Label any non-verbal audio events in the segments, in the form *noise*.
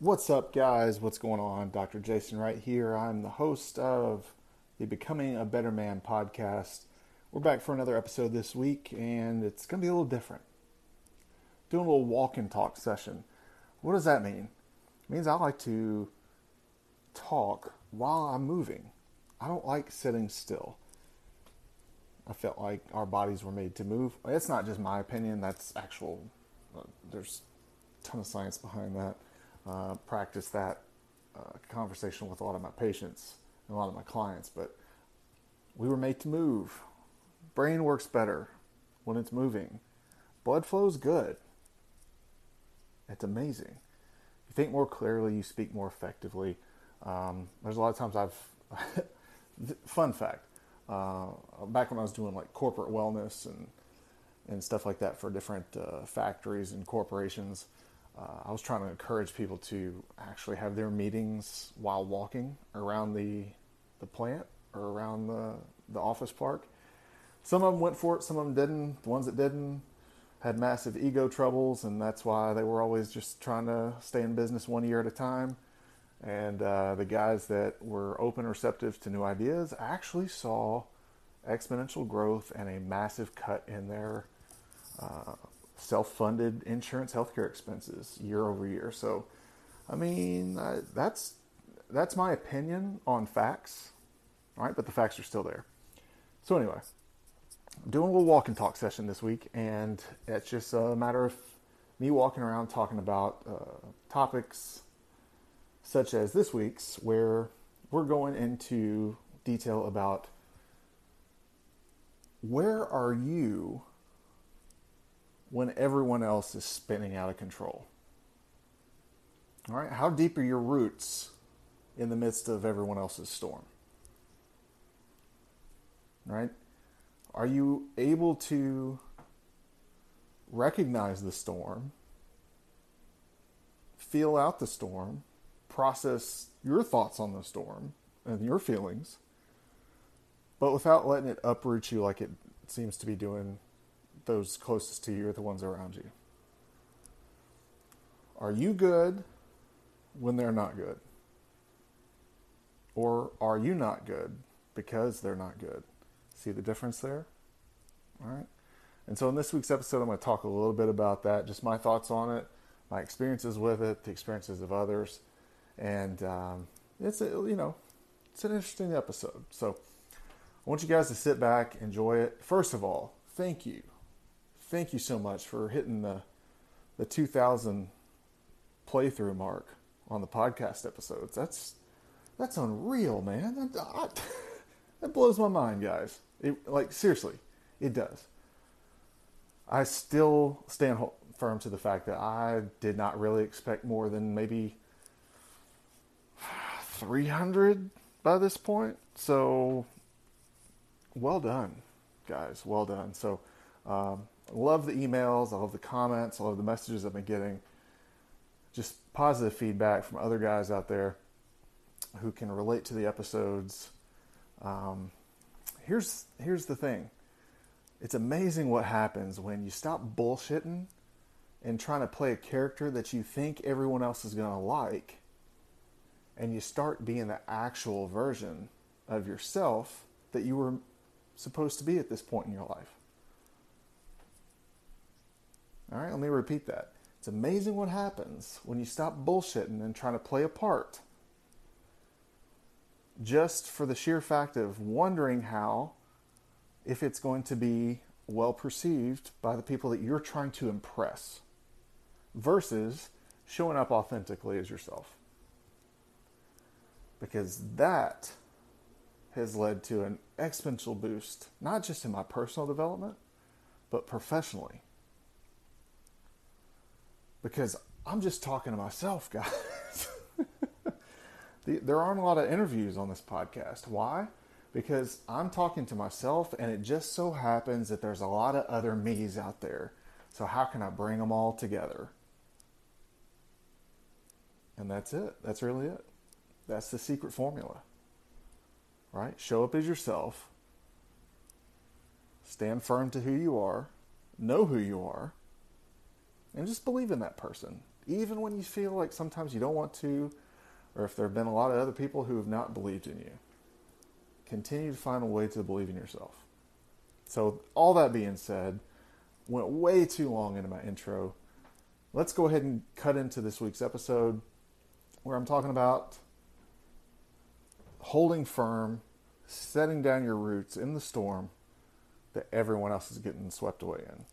What's up, guys? What's going on? Dr. Jason right here. I'm the host of the Becoming a Better Man podcast. We're back for another episode this week, and it's going to be a little different. Doing a little walk and talk session. What does that mean? It means I like to talk while I'm moving. I don't like sitting still. I felt like our bodies were made to move. It's not just my opinion, that's actual, uh, there's a ton of science behind that uh, practice that uh, conversation with a lot of my patients and a lot of my clients, but we were made to move. Brain works better when it's moving. Blood flows good. It's amazing. You think more clearly, you speak more effectively. Um, there's a lot of times I've, *laughs* fun fact, uh, back when I was doing like corporate wellness and, and stuff like that for different uh, factories and corporations, uh, I was trying to encourage people to actually have their meetings while walking around the the plant or around the the office park. Some of them went for it, some of them didn't. The ones that didn't had massive ego troubles, and that's why they were always just trying to stay in business one year at a time. And uh, the guys that were open, receptive to new ideas actually saw exponential growth and a massive cut in their uh, self-funded insurance healthcare expenses year over year. So, I mean, that's that's my opinion on facts, all right? But the facts are still there. So anyway, I'm doing a little walk and talk session this week, and it's just a matter of me walking around talking about uh, topics such as this week's, where we're going into detail about where are you when everyone else is spinning out of control? All right, how deep are your roots in the midst of everyone else's storm? Right? Are you able to recognize the storm, feel out the storm, process your thoughts on the storm and your feelings, but without letting it uproot you like it seems to be doing those closest to you are the ones around you. Are you good when they're not good? Or are you not good because they're not good? See the difference there? All right. And so in this week's episode, I'm going to talk a little bit about that, just my thoughts on it, my experiences with it, the experiences of others. And um, it's, a, you know, it's an interesting episode. So I want you guys to sit back, enjoy it. First of all, thank you thank you so much for hitting the the 2000 playthrough mark on the podcast episodes. That's that's unreal, man. That, I, *laughs* that blows my mind, guys. It, like seriously, it does. I still stand firm to the fact that I did not really expect more than maybe *sighs* 300 by this point. So, well done, guys. Well done. So, um, Love the emails, I love the comments, I love the messages I've been getting. Just positive feedback from other guys out there who can relate to the episodes. Um, here's here's the thing. It's amazing what happens when you stop bullshitting and trying to play a character that you think everyone else is going to like and you start being the actual version of yourself that you were supposed to be at this point in your life. All right, let me repeat that. It's amazing what happens when you stop bullshitting and trying to play a part just for the sheer fact of wondering how, if it's going to be well perceived by the people that you're trying to impress, versus showing up authentically as yourself. Because that has led to an exponential boost, not just in my personal development, but professionally because I'm just talking to myself, guys. *laughs* there aren't a lot of interviews on this podcast. Why? Because I'm talking to myself, and it just so happens that there's a lot of other me's out there. So, how can I bring them all together? And that's it. That's really it. That's the secret formula. Right? Show up as yourself, stand firm to who you are, know who you are and just believe in that person even when you feel like sometimes you don't want to, or if there have been a lot of other people who have not believed in you. Continue to find a way to believe in yourself. So, all that being said, went way too long into my intro. Let's go ahead and cut into this week's episode where I'm talking about holding firm, setting down your roots in the storm that everyone else is getting swept away in.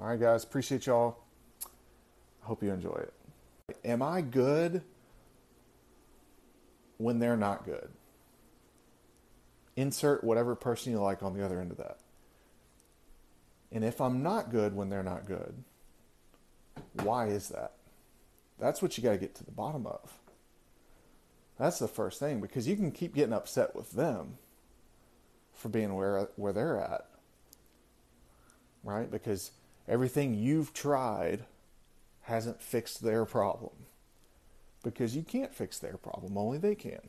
All right, guys, appreciate y'all. Hope you enjoy it. Am I good when they're not good? Insert whatever person you like on the other end of that. And if I'm not good when they're not good, why is that? That's what you got to get to the bottom of. That's the first thing because you can keep getting upset with them for being where where they're at. Right? Because everything you've tried hasn't fixed their problem. Because you can't fix their problem, only they can.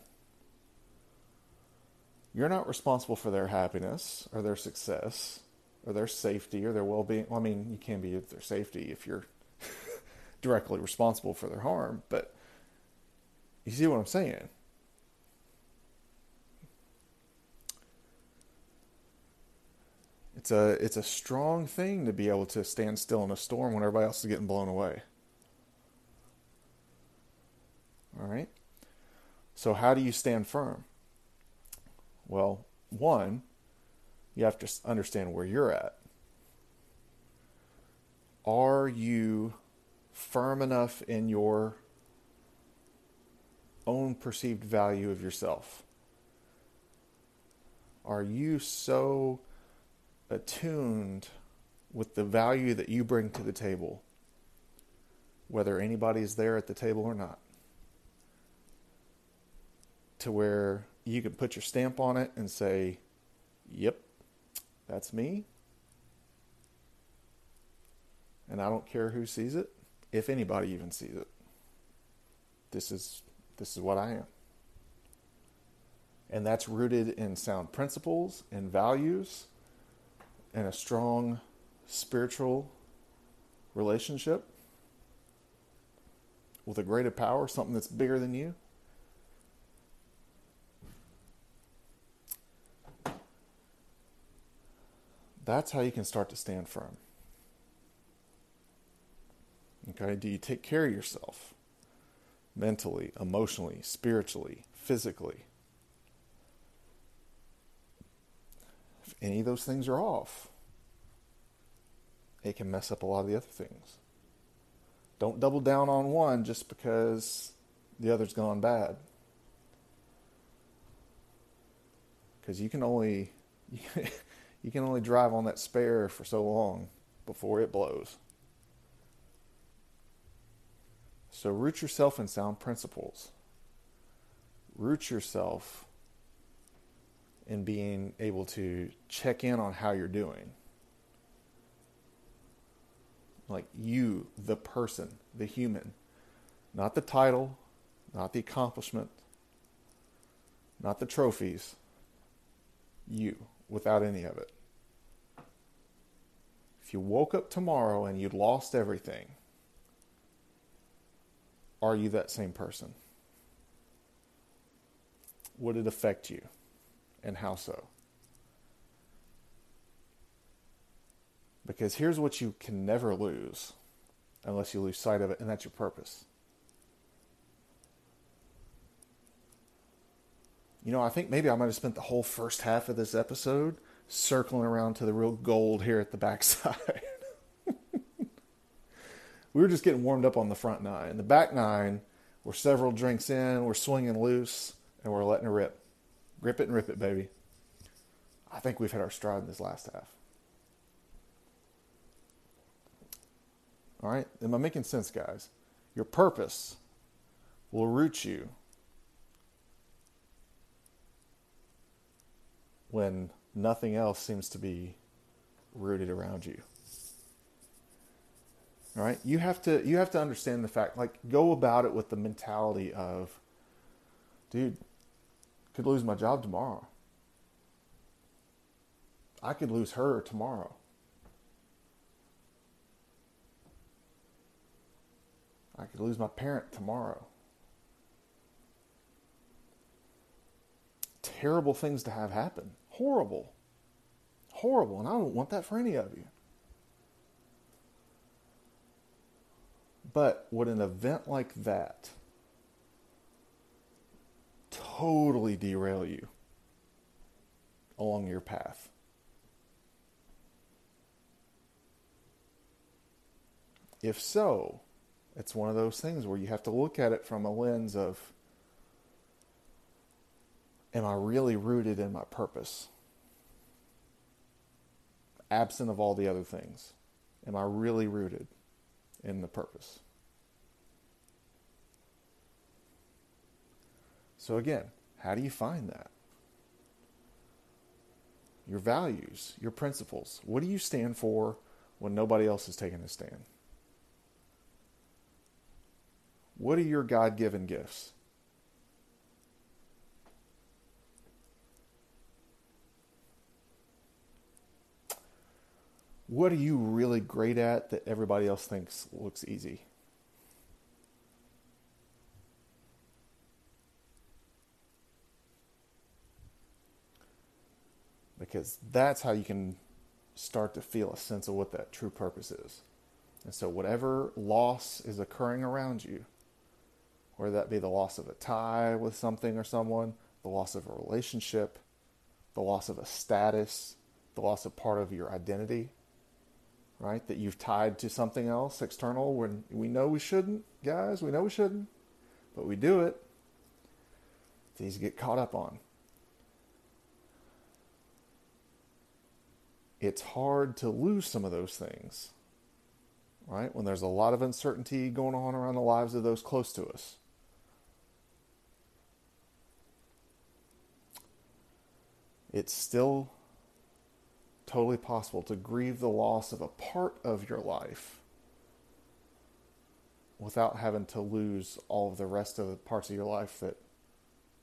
You're not responsible for their happiness or their success or their safety or their well being. Well, I mean, you can be their safety if you're *laughs* directly responsible for their harm, but you see what I'm saying? It's a it's a strong thing to be able to stand still in a storm when everybody else is getting blown away. All right? So how do you stand firm? Well, one, you have to understand where you're at. Are you firm enough in your own perceived value of yourself? Are you so attuned with the value that you bring to the table, whether anybody's there at the table or not? To where you can put your stamp on it and say, Yep, that's me. And I don't care who sees it, if anybody even sees it. This is this is what I am. And that's rooted in sound principles and values and a strong spiritual relationship with a greater power, something that's bigger than you. That's how you can start to stand firm. Okay, do you take care of yourself? mentally, emotionally, spiritually, physically. Any of those things are off, it can mess up a lot of the other things. Don't double down on one just because the other's gone bad. Because you can only *laughs* you can only drive on that spare for so long before it blows. So root yourself in sound principles. Root yourself in being able to check in on how you're doing. Like you, the person, the human, not the title, not the accomplishment, not the trophies, you, without any of it. If you woke up tomorrow and you'd lost everything, are you that same person? Would it affect you? And how so? Because here's what you can never lose unless you lose sight of it, and that's your purpose. You know, I think maybe I might have spent the whole first half of this episode circling around to the real gold here at the backside. *laughs* we were just getting warmed up on the front nine. The back nine, we're several drinks in, we're swinging loose, and we're letting it rip. Grip it and rip it, baby. I think we've hit our stride in this last half. All right? Am I making sense, guys? Your purpose will root you when nothing else seems to be rooted around you. All right? You have to you have to understand the fact like go about it with the mentality of dude, could lose my job tomorrow. I could lose her tomorrow. I could lose my parent tomorrow. Terrible things to have happen. Horrible. Horrible. And I don't want that for any of you. But would an event like that totally derail you along your path? If so, it's one of those things where you have to look at it from a lens of Am I really rooted in my purpose? Absent of all the other things. Am I really rooted in the purpose? So, again, how do you find that? Your values, your principles. What do you stand for when nobody else is taking a stand? What are your God given gifts? What are you really great at that everybody else thinks looks easy? Because that's how you can start to feel a sense of what that true purpose is. And so, whatever loss is occurring around you, whether that be the loss of a tie with something or someone, the loss of a relationship, the loss of a status, the loss of part of your identity, right? That you've tied to something else external when we know we shouldn't, guys, we know we shouldn't, but we do it. These get caught up on. It's hard to lose some of those things, right? When there's a lot of uncertainty going on around the lives of those close to us. it's still totally possible to grieve the loss of a part of your life without having to lose all of the rest of the parts of your life that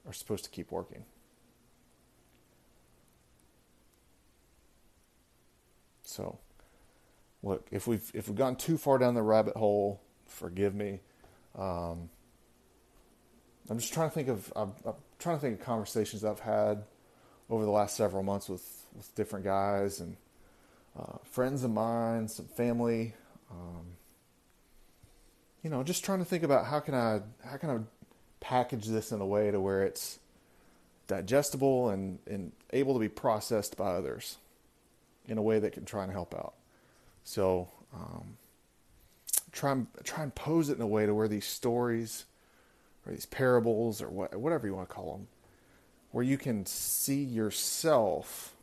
are supposed to keep working. So, look, if we've if we've gone too far down the rabbit hole, forgive me. Um, I'm just trying to think of I'm, I'm trying to think of conversations I've had over the last several months with, with different guys and uh, friends of mine, some family. Um, you know, just trying to think about how can I how can I package this in a way to where it's digestible and, and able to be processed by others in a way that can try and help out. So um, try and try and pose it in a way to where these stories or these parables or what, whatever you want to call them where you can see yourself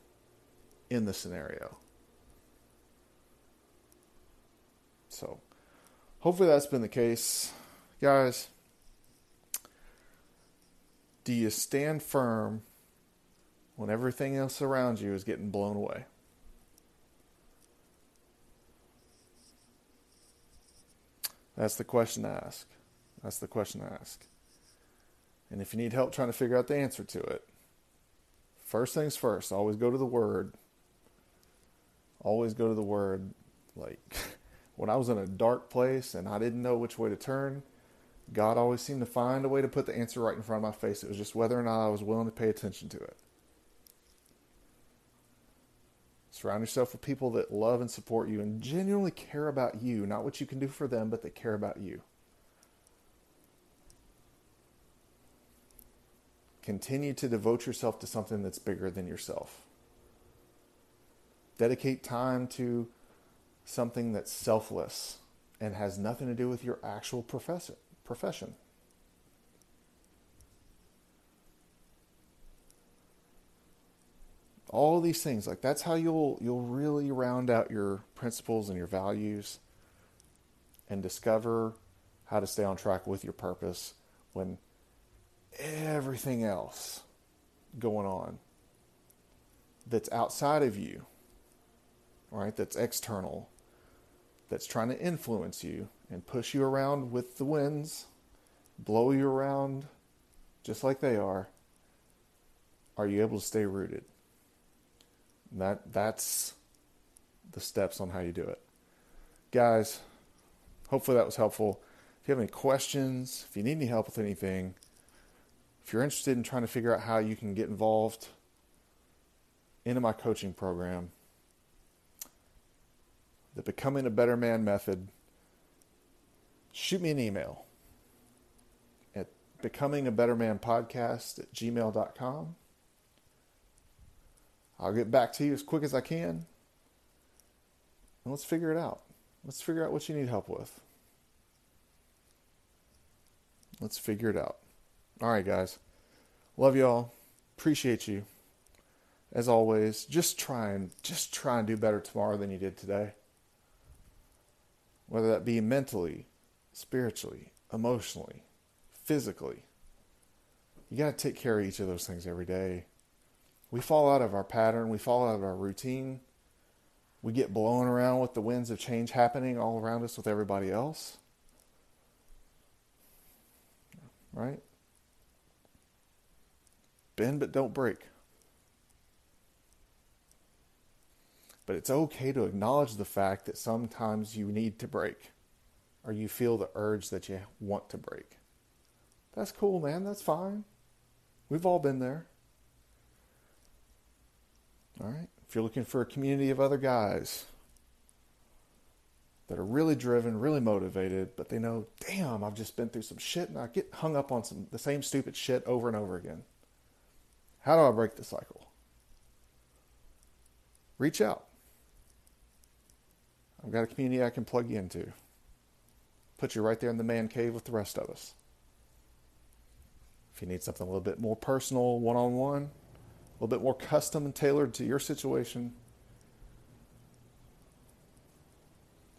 in the scenario. So, hopefully that's been the case. Guys, do you stand firm when everything else around you is getting blown away? That's the question to ask. That's the question to ask. And if you need help trying to figure out the answer to it, first things first, always go to the Word. Always go to the Word. Like *laughs* when I was in a dark place and I didn't know which way to turn, God always seemed to find a way to put the answer right in front of my face. It was just whether or not I was willing to pay attention to it. Surround yourself with people that love and support you and genuinely care about you, not what you can do for them, but that care about you. Continue to devote yourself to something that's bigger than yourself. Dedicate time to something that's selfless and has nothing to do with your actual profession. profession. All these things, like that's how you'll you'll really round out your principles and your values and discover how to stay on track with your purpose when everything else going on that's outside of you, right? That's external, that's trying to influence you and push you around with the winds, blow you around just like they are. Are you able to stay rooted? That that's the steps on how you do it. Guys, hopefully that was helpful. If you have any questions, if you need any help with anything, if you're interested in trying to figure out how you can get involved into my coaching program, the Becoming a Better Man method, shoot me an email at becomingabettermanpodcast at gmail.com. I'll get back to you as quick as I can. And let's figure it out. Let's figure out what you need help with. Let's figure it out. All right, guys. Love y'all. Appreciate you. As always, just try and just try and do better tomorrow than you did today. Whether that be mentally, spiritually, emotionally, physically. You got to take care of each of those things every day. We fall out of our pattern, we fall out of our routine. We get blown around with the winds of change happening all around us with everybody else. right? Bend but don't break. But it's okay to acknowledge the fact that sometimes you need to break or you feel the urge that you want to break. That's cool, man. That's fine. We've all been there. All right. If you're looking for a community of other guys that are really driven, really motivated, but they know, damn, I've just been through some shit and I get hung up on some the same stupid shit over and over again. How do I break the cycle? Reach out. I've got a community I can plug you into. Put you right there in the man cave with the rest of us. If you need something a little bit more personal, one on one, little bit more custom and tailored to your situation,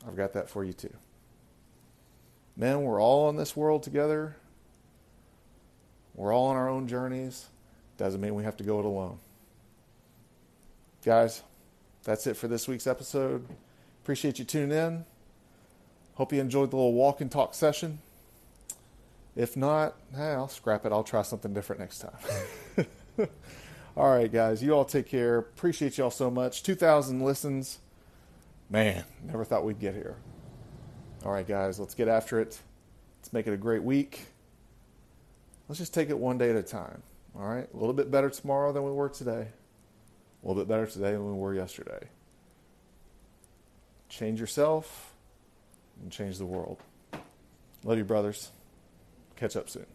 I've got that for you too. Men, we're all in this world together. We're all on our own journeys. Doesn't mean we have to go it alone. Guys, that's it for this week's episode. Appreciate you tuning in. Hope you enjoyed the little walk and talk session. If not, hey, I'll scrap it. I'll try something different next time. *laughs* all right, guys. You all take care. Appreciate y'all so much. 2,000 listens. Man, never thought we'd get here. All right, guys, let's get after it. Let's make it a great week. Let's just take it one day at a time. All right, a little bit better tomorrow than we were today. A little bit better today than we were yesterday. Change yourself and change the world. Love you, brothers. Catch up soon.